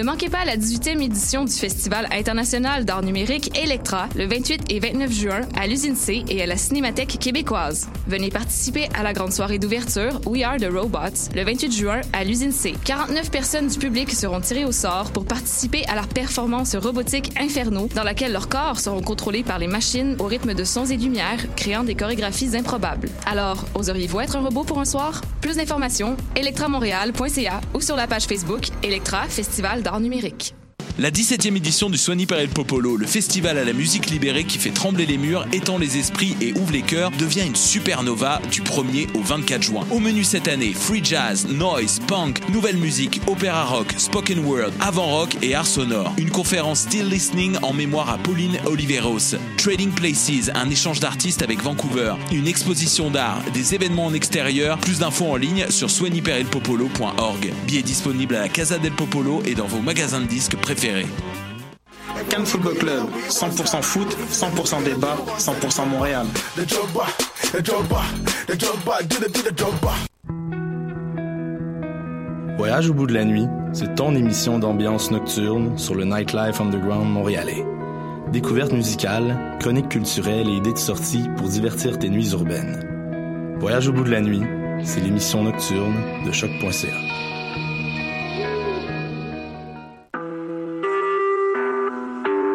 Ne manquez pas la 18e édition du Festival international d'art numérique Electra le 28 et 29 juin à l'usine C et à la Cinémathèque québécoise. Venez participer à la grande soirée d'ouverture We Are the Robots le 28 juin à l'usine C. 49 personnes du public seront tirées au sort pour participer à la performance robotique Inferno dans laquelle leurs corps seront contrôlés par les machines au rythme de sons et lumières, créant des chorégraphies improbables. Alors, oseriez-vous être un robot pour un soir? Plus d'informations, electramontréal.ca ou sur la page Facebook Electra Festival d'art numérique. La 17e édition du Soigny Perel Popolo, le festival à la musique libérée qui fait trembler les murs, étend les esprits et ouvre les cœurs, devient une supernova du 1er au 24 juin. Au menu cette année, free jazz, noise, punk, nouvelle musique, opéra rock, spoken word, avant rock et art sonore. Une conférence Still Listening en mémoire à Pauline Oliveros. Trading Places, un échange d'artistes avec Vancouver. Une exposition d'art, des événements en extérieur. Plus d'infos en ligne sur soignyperelpopolo.org. Billets disponibles à la Casa del Popolo et dans vos magasins de disques préférés. Cannes Football Club, 100% foot, 100% débat, 100% Montréal. Voyage au bout de la nuit, c'est ton émission d'ambiance nocturne sur le Nightlife Underground montréalais. Découvertes musicales, chroniques culturelles et idées de sortie pour divertir tes nuits urbaines. Voyage au bout de la nuit, c'est l'émission nocturne de choc.ca.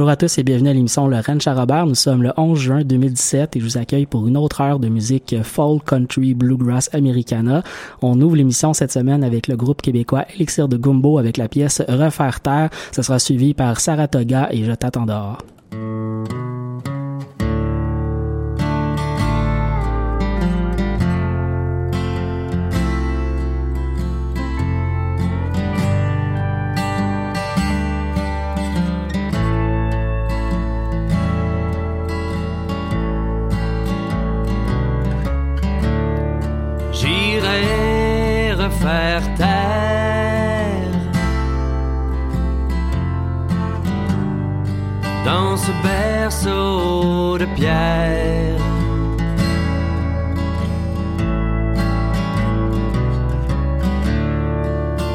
Bonjour à tous et bienvenue à l'émission Le Ranch à Robert. Nous sommes le 11 juin 2017 et je vous accueille pour une autre heure de musique folk, country, bluegrass, americana. On ouvre l'émission cette semaine avec le groupe québécois Elixir de Gumbo avec la pièce Refaire terre. Ce sera suivi par Saratoga et Je t'attends dehors. Dans ce berceau de pierre.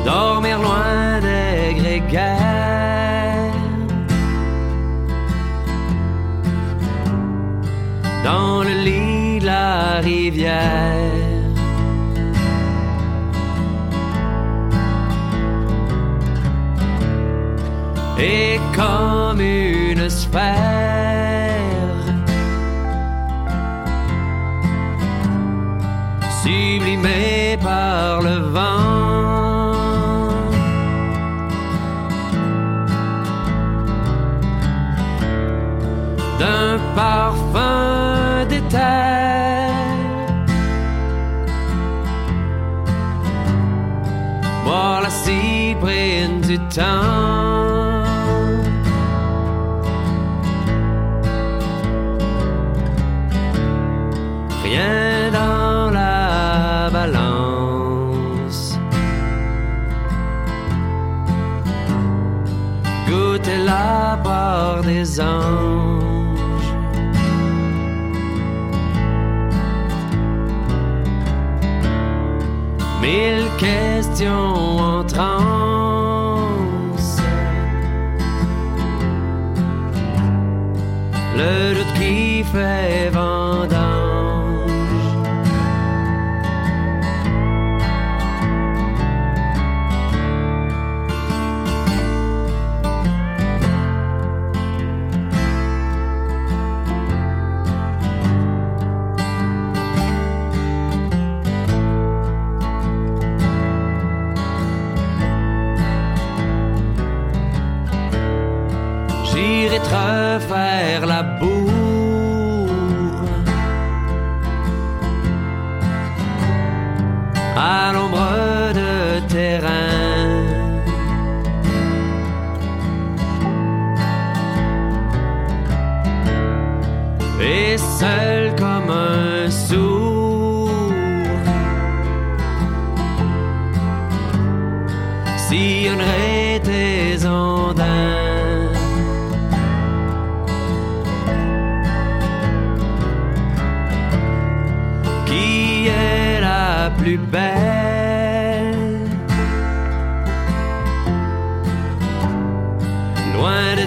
Dormir loin des grégaires dans le lit de la rivière. Comme une sphère. Sublimée par le vent, d'un parfum d'éther. Boire la cyprine du temps. Mille questions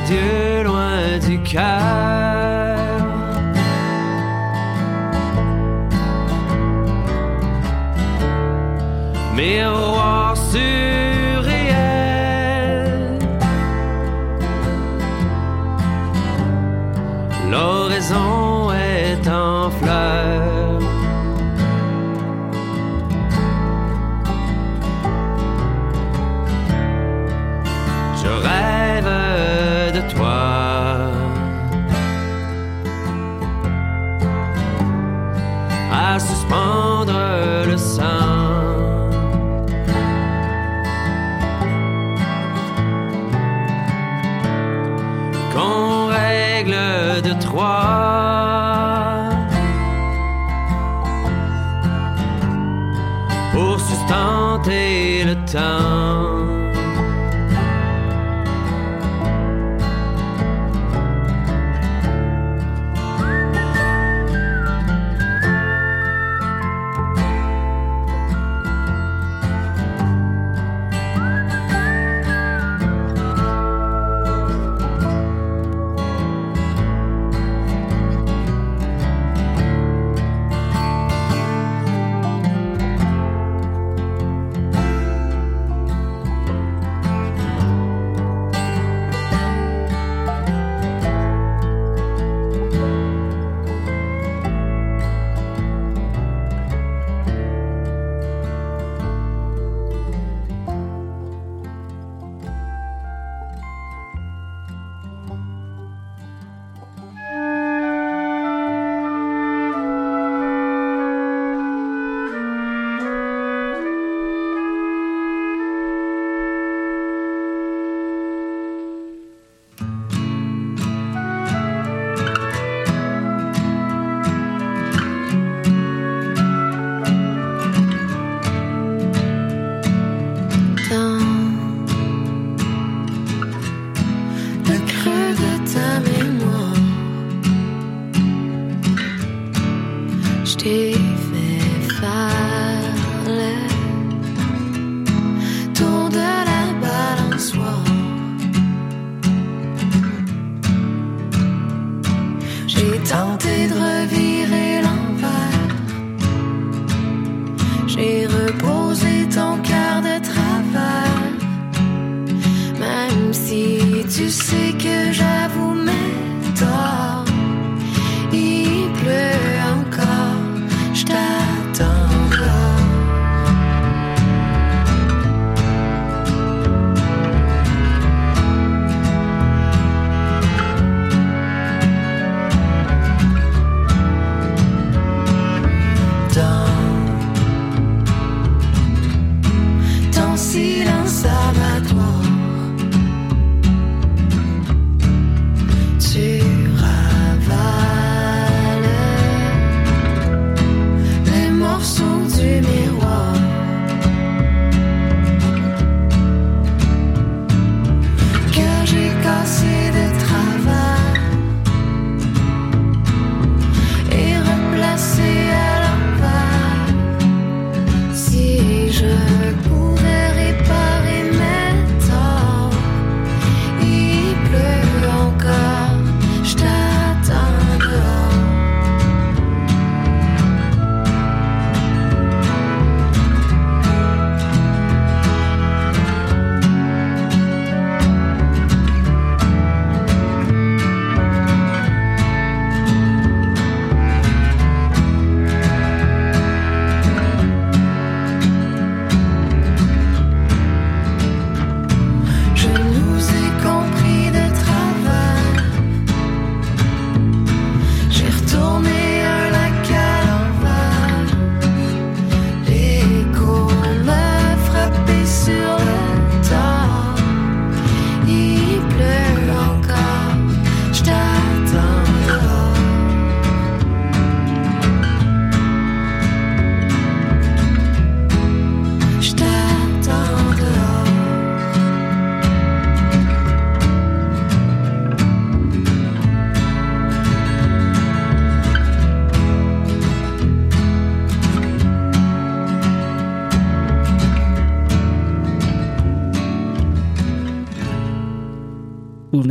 Dieu, loin du cœur.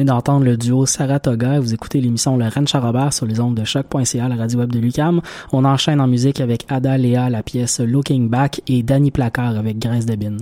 D'entendre le duo Saratoga vous écoutez l'émission Le Ranch Robert sur les ondes de choc.ca, la radio web de Lucam. On enchaîne en musique avec Ada Léa, la pièce Looking Back et Danny Placard avec Grace Debine.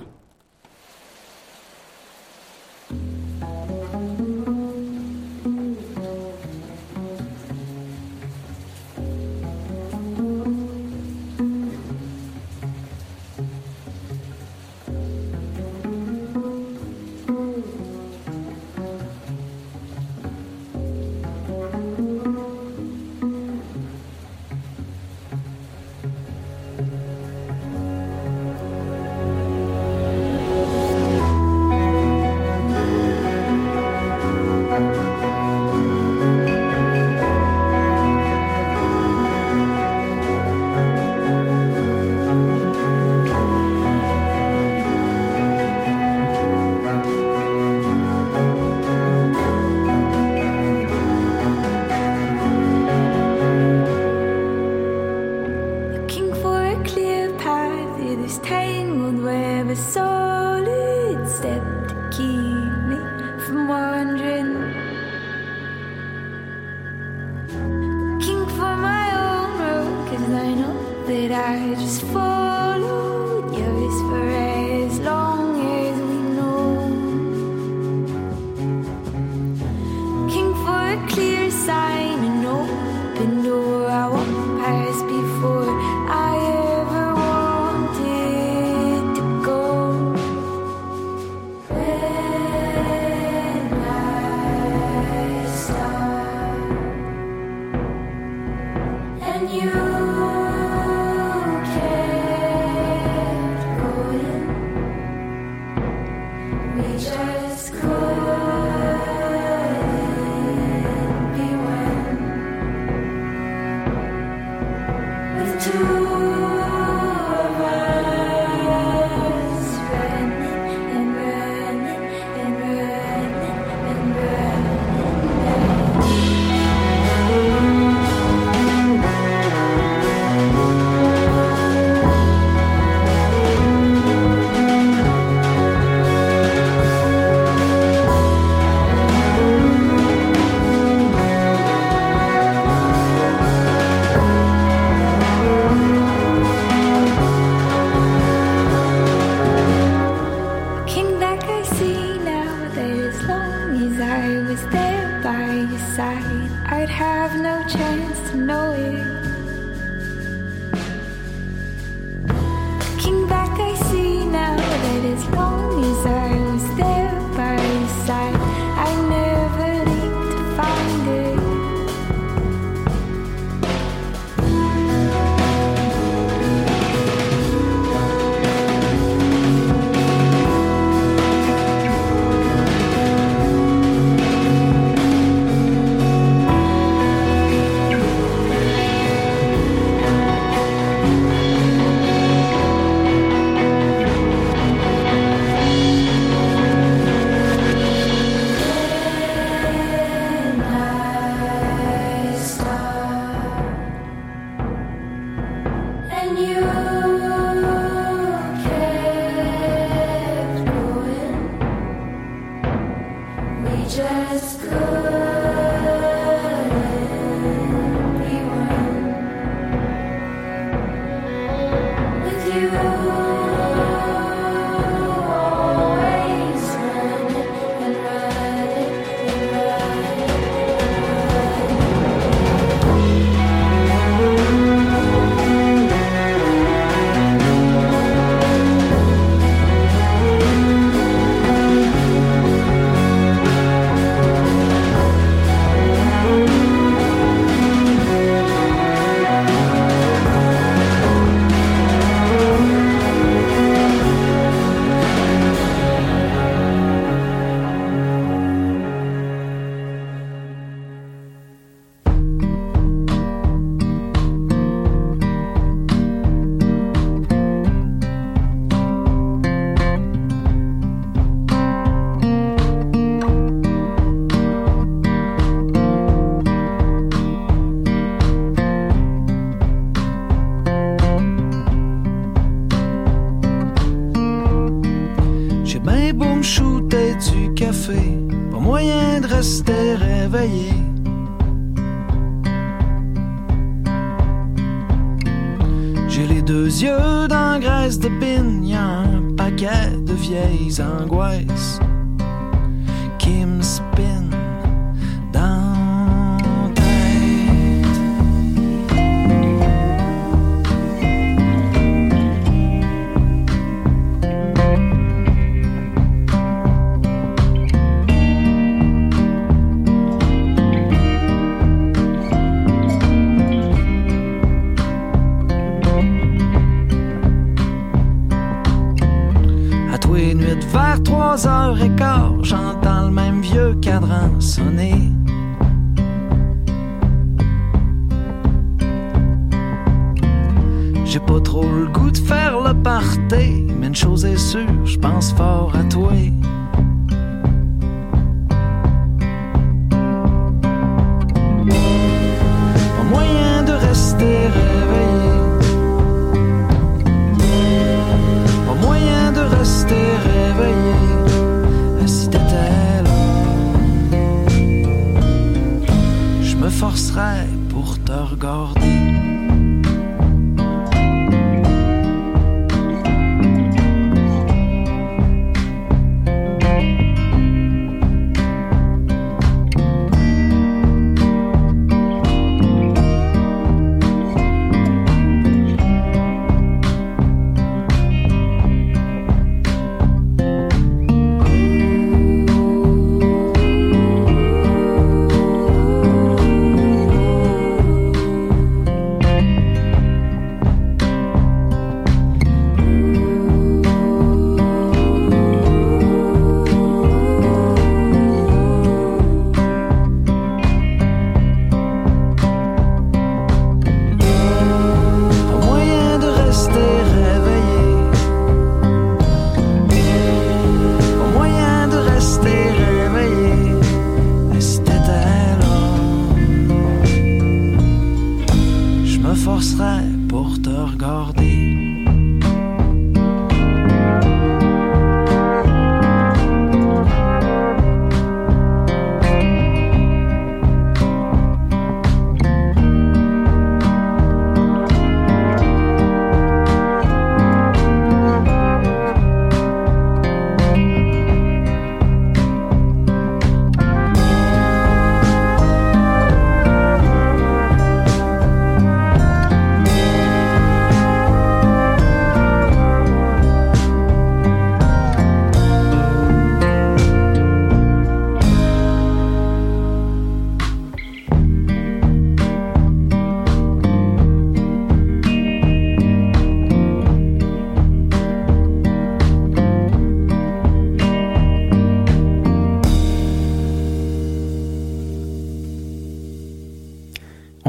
Forcerais pour te regarder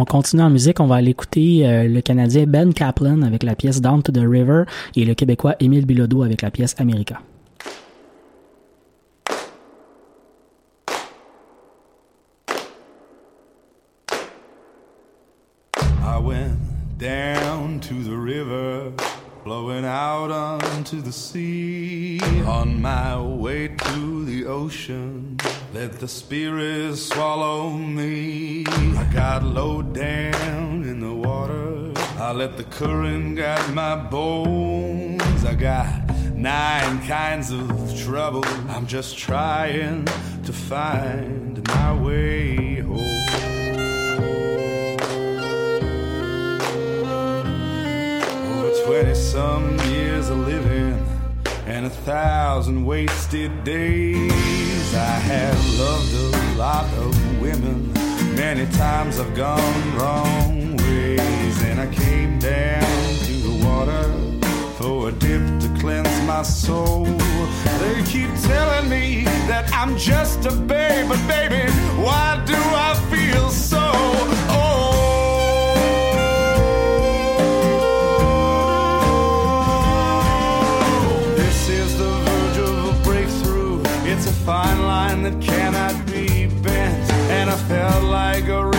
continue en musique, on va aller écouter euh, le Canadien Ben Kaplan avec la pièce Down to the River et le Québécois Émile Bilodeau avec la pièce America. Let the spirits swallow me. I got low down in the water, I let the current guide my bones. I got nine kinds of trouble, I'm just trying to find my way home. Over 20 some years of living and a thousand wasted days. I have loved a lot of women. Many times I've gone wrong ways. And I came down to the water for a dip to cleanse my soul. They keep telling me that I'm just a babe, but baby, why do I feel so old? Fine line that cannot be bent. And I felt like a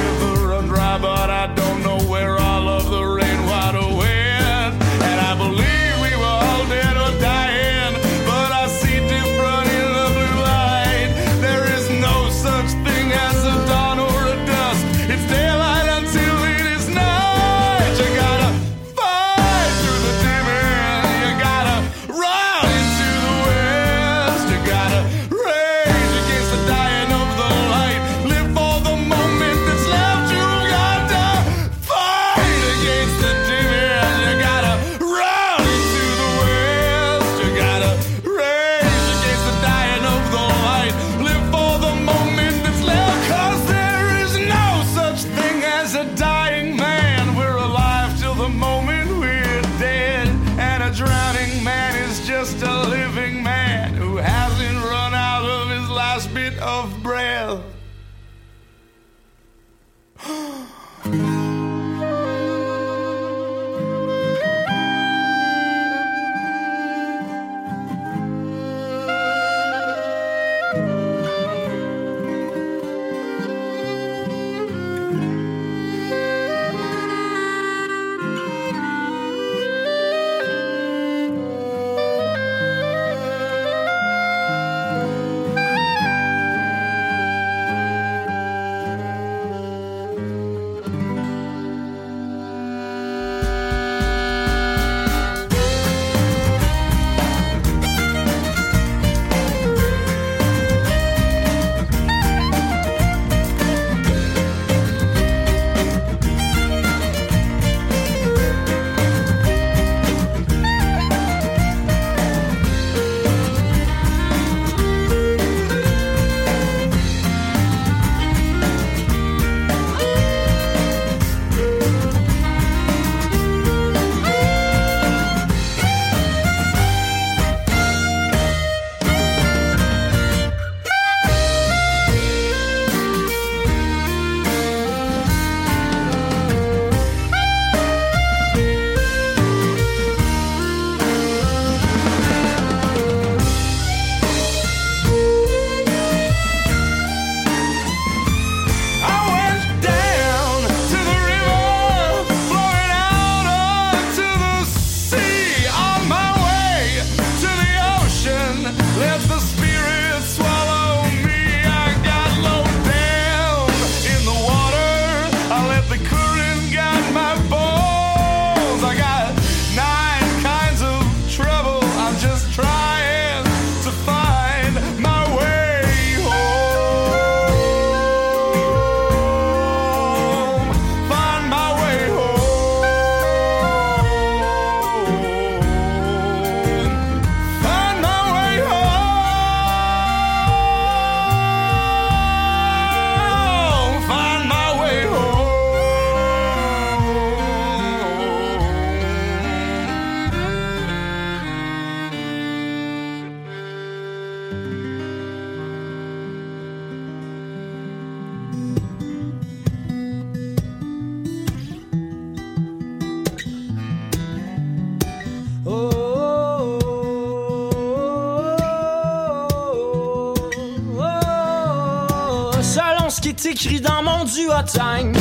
écrit dans mon duotime,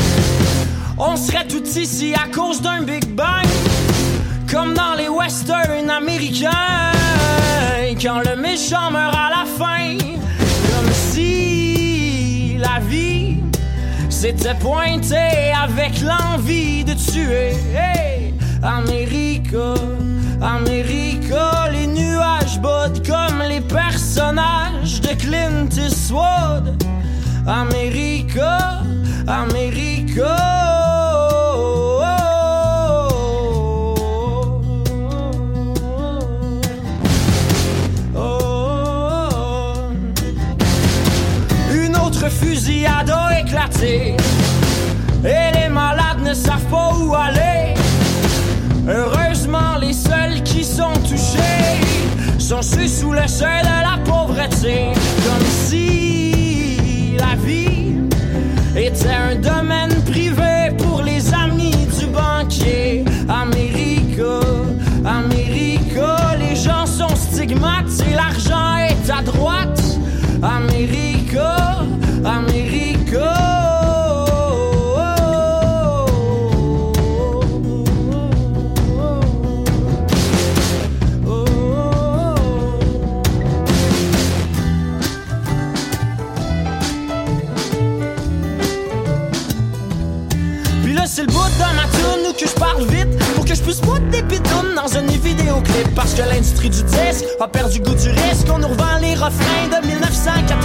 on serait tout ici à cause d'un Big Bang. Comme dans les westerns américains, quand le méchant meurt à la fin, comme si la vie s'était pointée avec l'envie de tuer. Hey, America, America, les nuages bottent comme les personnages de Clint Eastwood. America, America. Une autre fusillade a éclaté. Et les malades ne savent pas où aller. Heureusement, les seuls qui sont touchés sont ceux sous le seuil de la pauvreté. Comme si la vie était un domaine privé pour les amis du banquier. America, America, les gens sont stigmates et l'argent est à droite. America, America. Que je parle vite pour que je puisse pas des pitounes dans une vidéoclip. Parce que l'industrie du disque a perdu goût du risque. On nous revend les refrains de 1980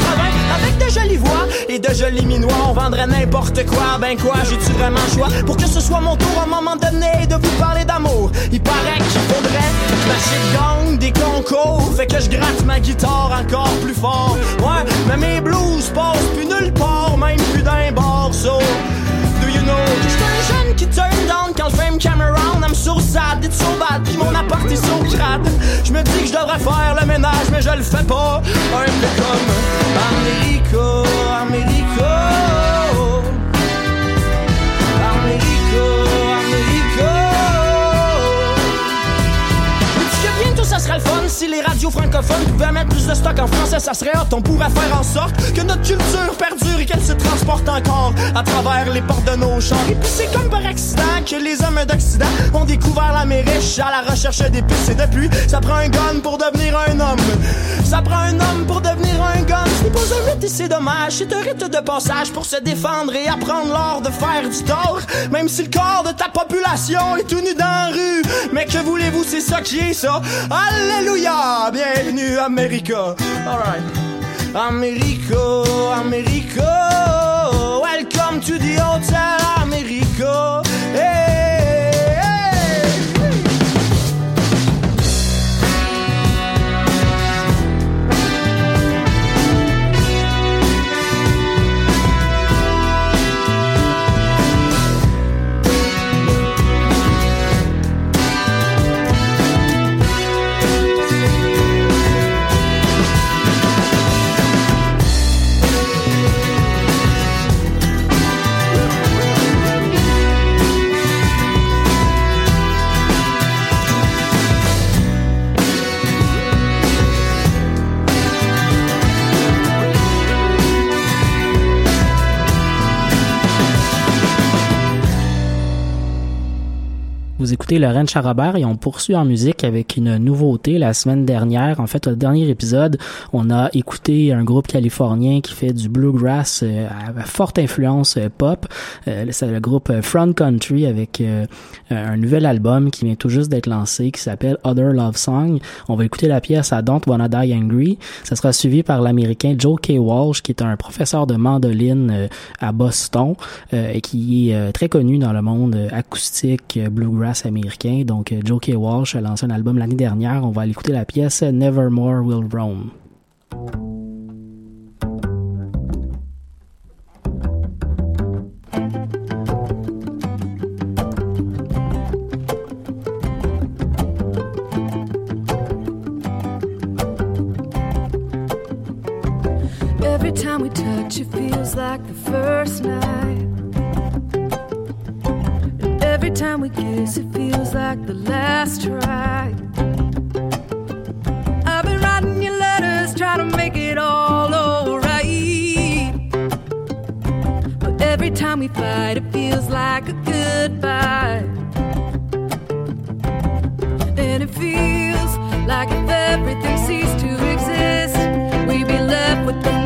avec de jolies voix et de jolis minois. On vendrait n'importe quoi. Ben quoi, j'ai-tu vraiment le choix? Pour que ce soit mon tour à un moment donné de vous parler d'amour? Il paraît qu'il faudrait que ma shit des concours. Fait que je gratte ma guitare encore plus fort. Ouais, mais mes blues passent plus nulle part, même plus d'un bar. So, Je me dis que je devrais faire le ménage, mais je le fais pas. Un peu comme Americo, Americo. Americo, Americo. Tu que bientôt ça sera le fun si les radios francophones pouvaient mettre plus de stock en français, ça serait hot. On pourrait faire en sorte que notre culture perdure et qu'elle se transporte encore à travers les portes de nos champs. Et puis c'est comme par accident que les hommes d'Occident ont découvert l'Amérique à la recherche d'épices. Et depuis, ça prend un gun pour devenir un homme. Ça prend un homme pour devenir un gun. Ce n'est pas un mythe et c'est dommage. C'est un rite de passage pour se défendre et apprendre l'art de faire du tort. Même si le corps de ta population est tout nu dans la rue. Mais que voulez-vous, c'est ça que j'ai, ça. Alléluia! Bienvenue, America. Alright. America, America. Welcome to the hotel, America. Vous écoutez Lorraine Charabert et on poursuit en musique avec une nouveauté la semaine dernière. En fait, au dernier épisode, on a écouté un groupe californien qui fait du bluegrass euh, à forte influence euh, pop. Euh, c'est le groupe Front Country avec euh, un nouvel album qui vient tout juste d'être lancé qui s'appelle Other Love Song. On va écouter la pièce I Don't Wanna Die Angry. Ça sera suivi par l'américain Joe K. Walsh qui est un professeur de mandoline euh, à Boston euh, et qui est euh, très connu dans le monde euh, acoustique euh, bluegrass américain. Donc euh, Joe K. Walsh a lancé un album l'année dernière. On va aller écouter la pièce Nevermore Will Roam. Every time we touch, it feels like the first night. Every time we kiss, it feels like the last try. I've been writing your letters, trying to make it all alright. But every time we fight, it feels like a goodbye. And it feels like if everything ceased to exist, we'd be left with the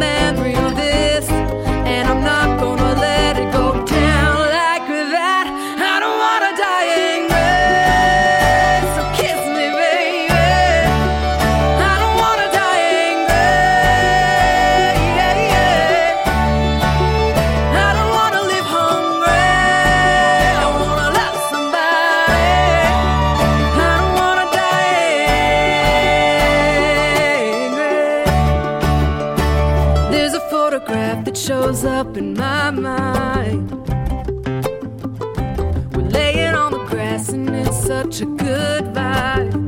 such a good vibe.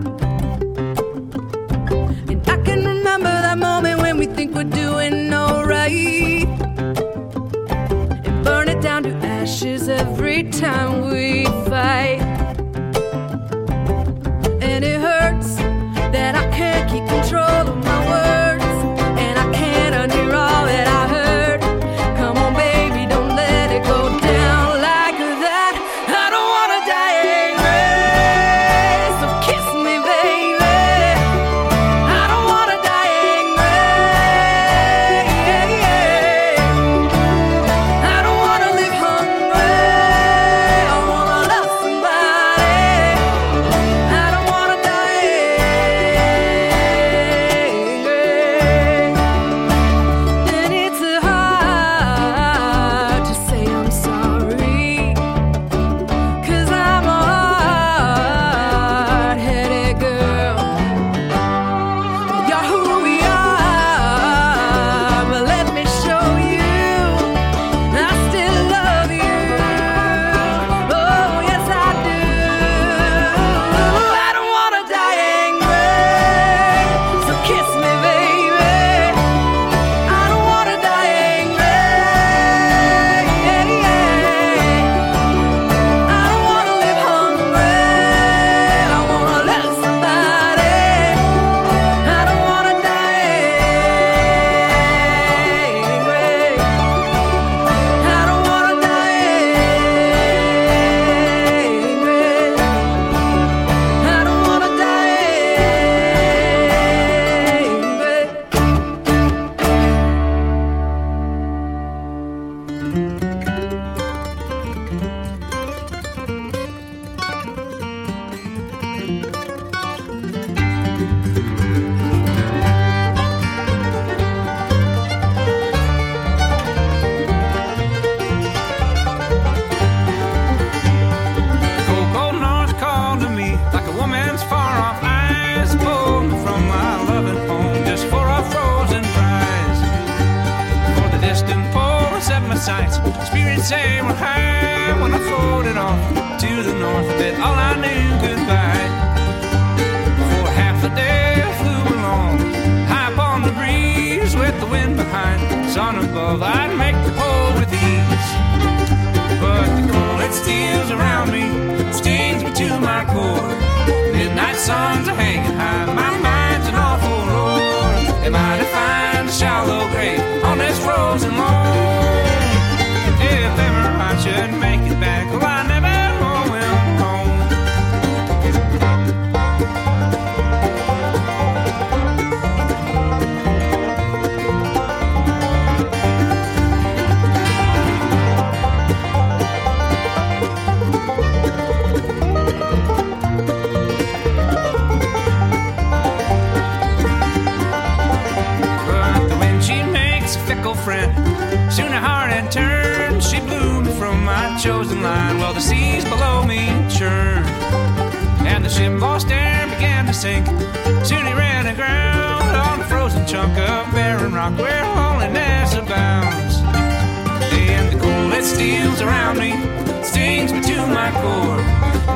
Stings me to my core.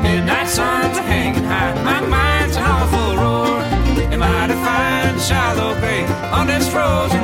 Midnight suns are hanging high. My mind's an awful roar. Am I to find a shallow grave on this frozen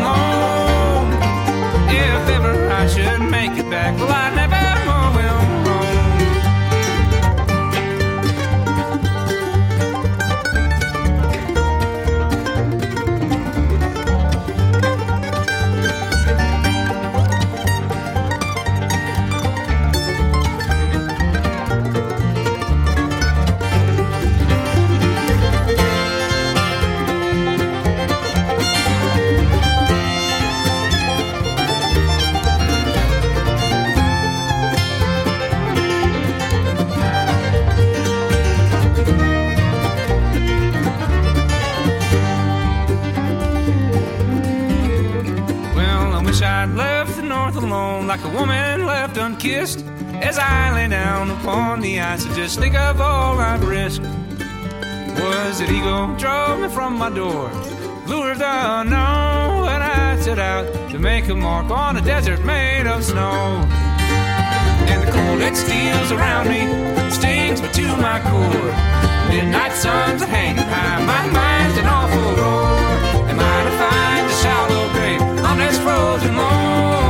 left unkissed. As I lay down upon the ice, I just think of all I've risked. Was it ego drove me from my door? Lure the unknown when I set out to make a mark on a desert made of snow. And the cold that steals around me stings me to my core. Midnight suns are hanging high, my mind's an awful roar. Am I to find a shallow grave on this frozen lawn?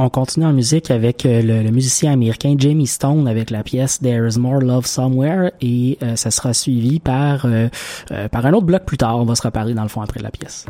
On continue en musique avec euh, le, musicien américain Jamie Stone avec la pièce There is More Love Somewhere et euh, ça sera suivi par euh, par un autre bloc plus tard. On va se reparler dans le fond après la pièce.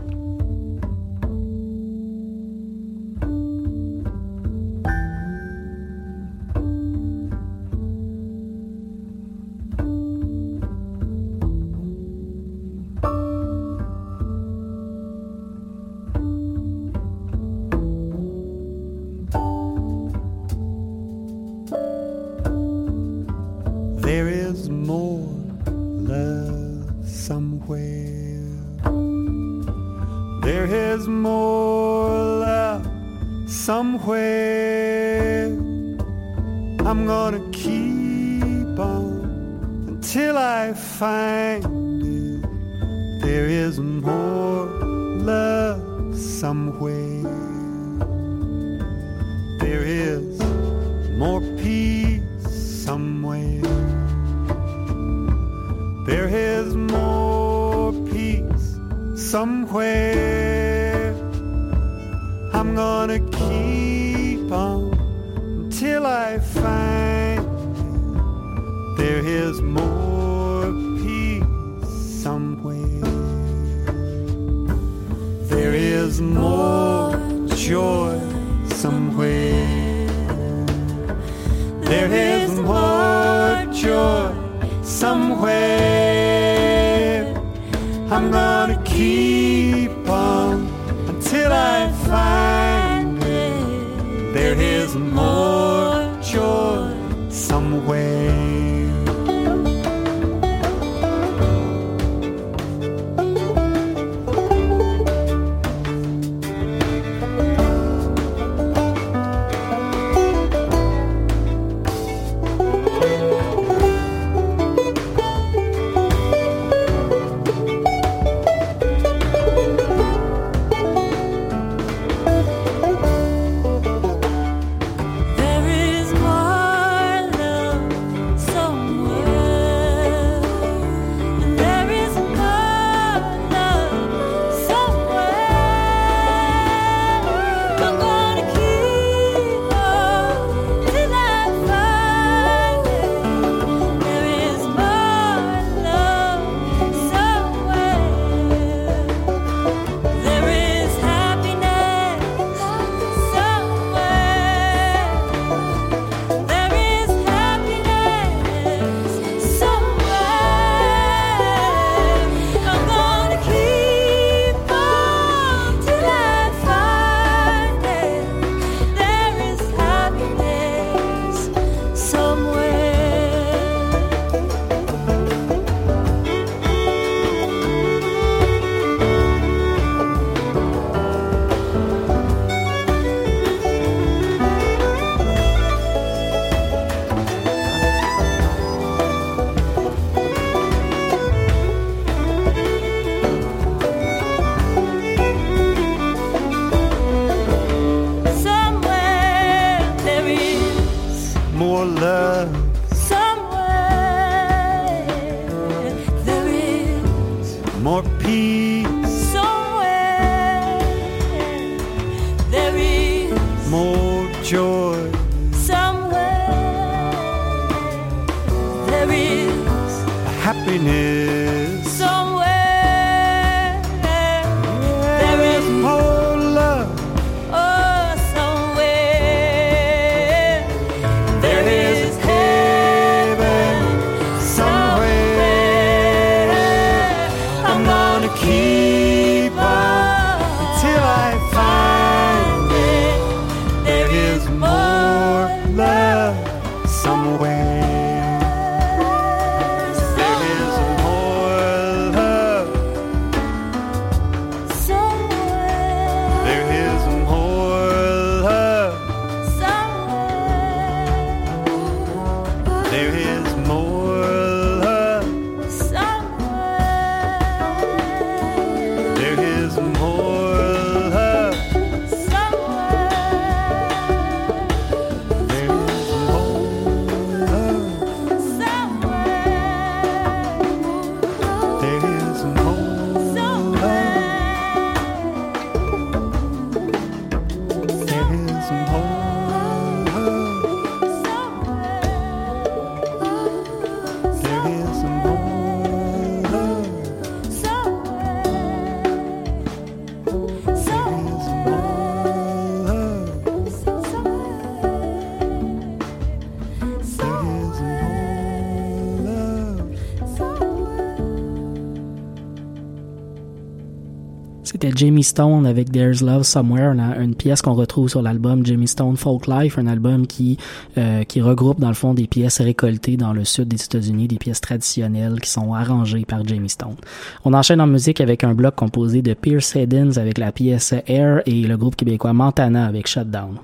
Jamie Stone avec There's Love Somewhere, une, pièce qu'on retrouve sur l'album Jamie Stone Folk Life, un album qui euh, qui regroupe dans le fond des pièces récoltées dans le sud des États-Unis, des pièces traditionnelles qui sont arrangées par Jamie Stone. On enchaîne en musique avec un bloc composé de Pierce Hiddens avec la pièce Air et le groupe québécois Montana avec Shutdown.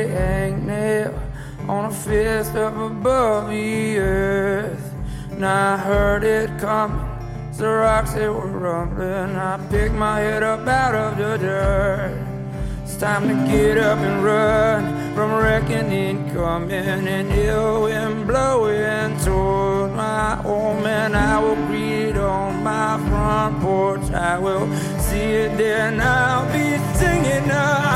A bloody hangnail on a fist up above the earth. And I heard it coming, the rocks they were rumbling. I picked my head up out of the dirt. It's time to get up and run from reckoning coming and ill wind blowing toward my home. And I will greet on my front porch. I will see it then I'll be singing. Now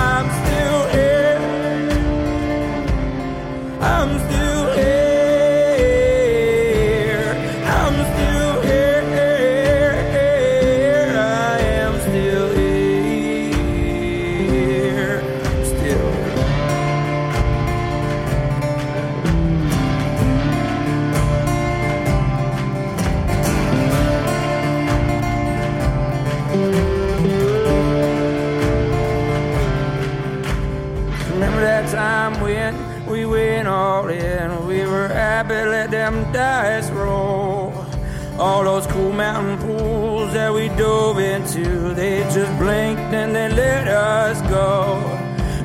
roll. All those cool mountain pools that we dove into, they just blinked and they let us go.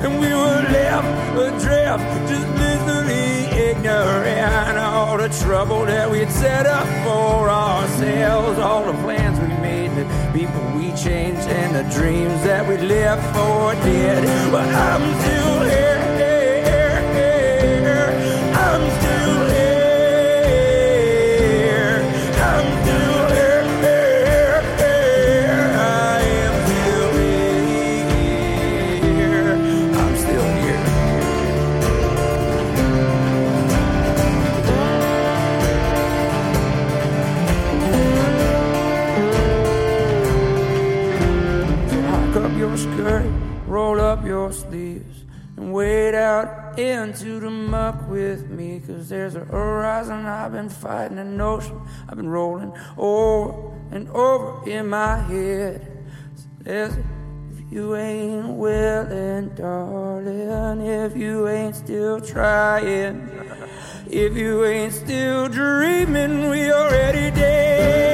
And we were left adrift, just blissfully ignorant. All the trouble that we'd set up for ourselves, all the plans we made, the people we changed, and the dreams that we lived for dead. But I'm still here. I'm still with me. Cause there's a horizon I've been fighting, an ocean I've been rolling over and over in my head. So there's, if you ain't willing, darling, if you ain't still trying, if you ain't still dreaming, we already dead.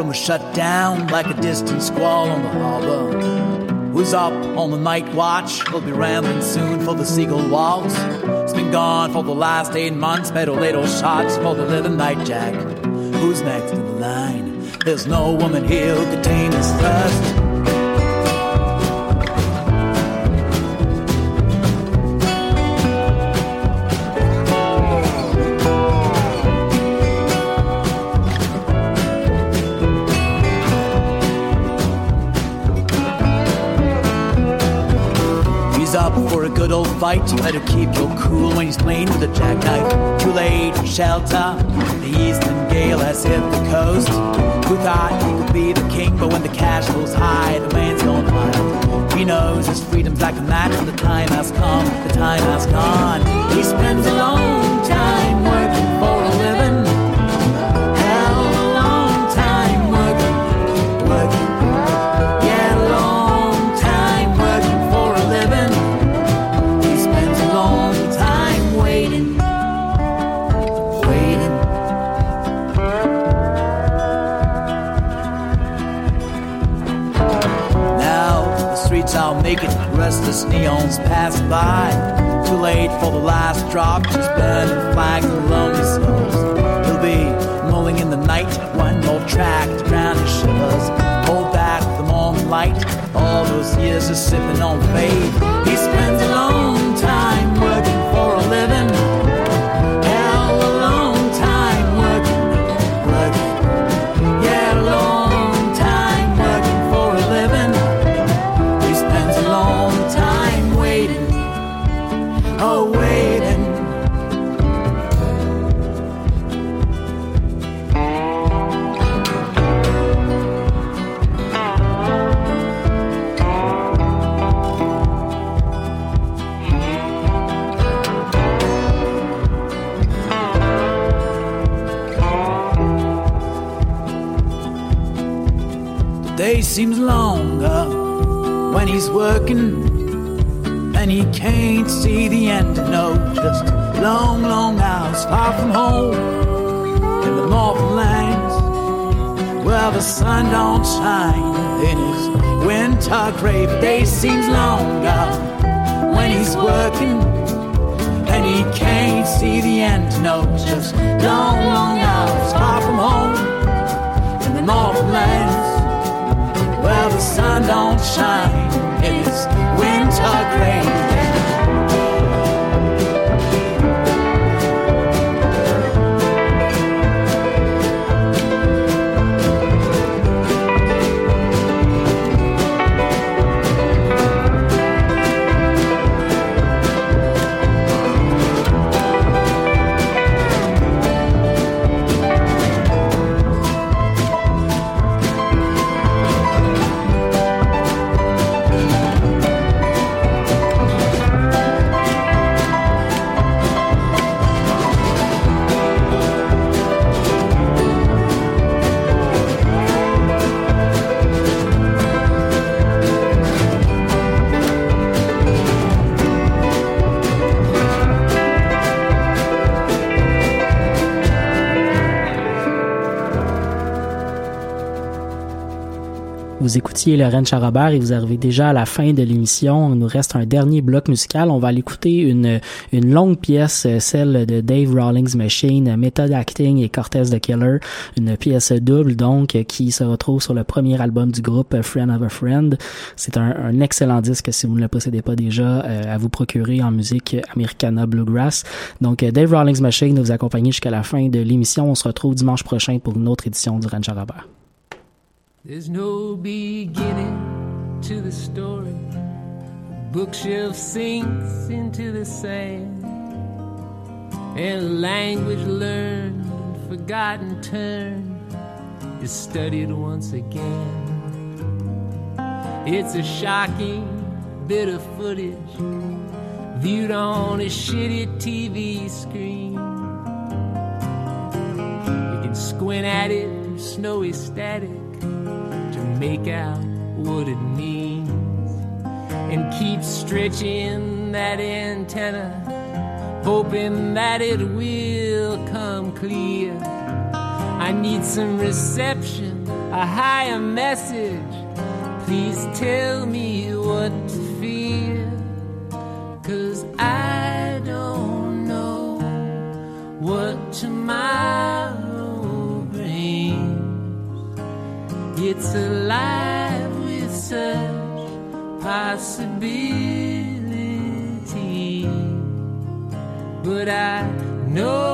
From a shutdown like a distant squall on the harbor. Who's up on the night watch? We'll be rambling soon for the seagull waltz. It's been gone for the last eight months, a little shots for the little night jack. Who's next in the line? There's no woman here who tame his thirst. Fight. You better keep your cool when he's playing with a jackknife. Too late for shelter. The eastern gale has hit the coast. Who thought he could be the king? But when the cash goes high, the man's gone wild. He knows his freedom's like a match, and the time has come. The time has gone. He spends a long time Vous écoutiez Lorraine Charrobert et vous arrivez déjà à la fin de l'émission. Il nous reste un dernier bloc musical. On va aller écouter une, une longue pièce, euh, celle de Dave Rawlings Machine, Method Acting et Cortez the Killer. Une pièce double, donc, qui se retrouve sur le premier album du groupe, Friend of a Friend. C'est un, un excellent disque, si vous ne le possédez pas déjà, euh, à vous procurer en musique Americana Bluegrass. Donc, euh, Dave Rawlings Machine nous accompagner jusqu'à la fin de l'émission. On se retrouve dimanche prochain pour une autre édition du Ranch Robert. There's no beginning to the story. Bookshelf sinks into the sand, and language learned and forgotten turn is studied once again. It's a shocking bit of footage viewed on a shitty TV screen. You can squint at it through snowy static make out what it means and keep stretching that antenna, hoping that it will come clear. I need some reception, a higher message. Please tell me what to fear. Cause I don't know what tomorrow Alive with such possibility. But I know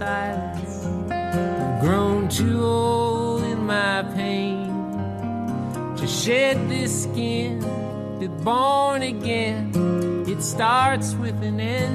silence. I've grown too old in my pain to shed this skin, be born again. It starts with an ending,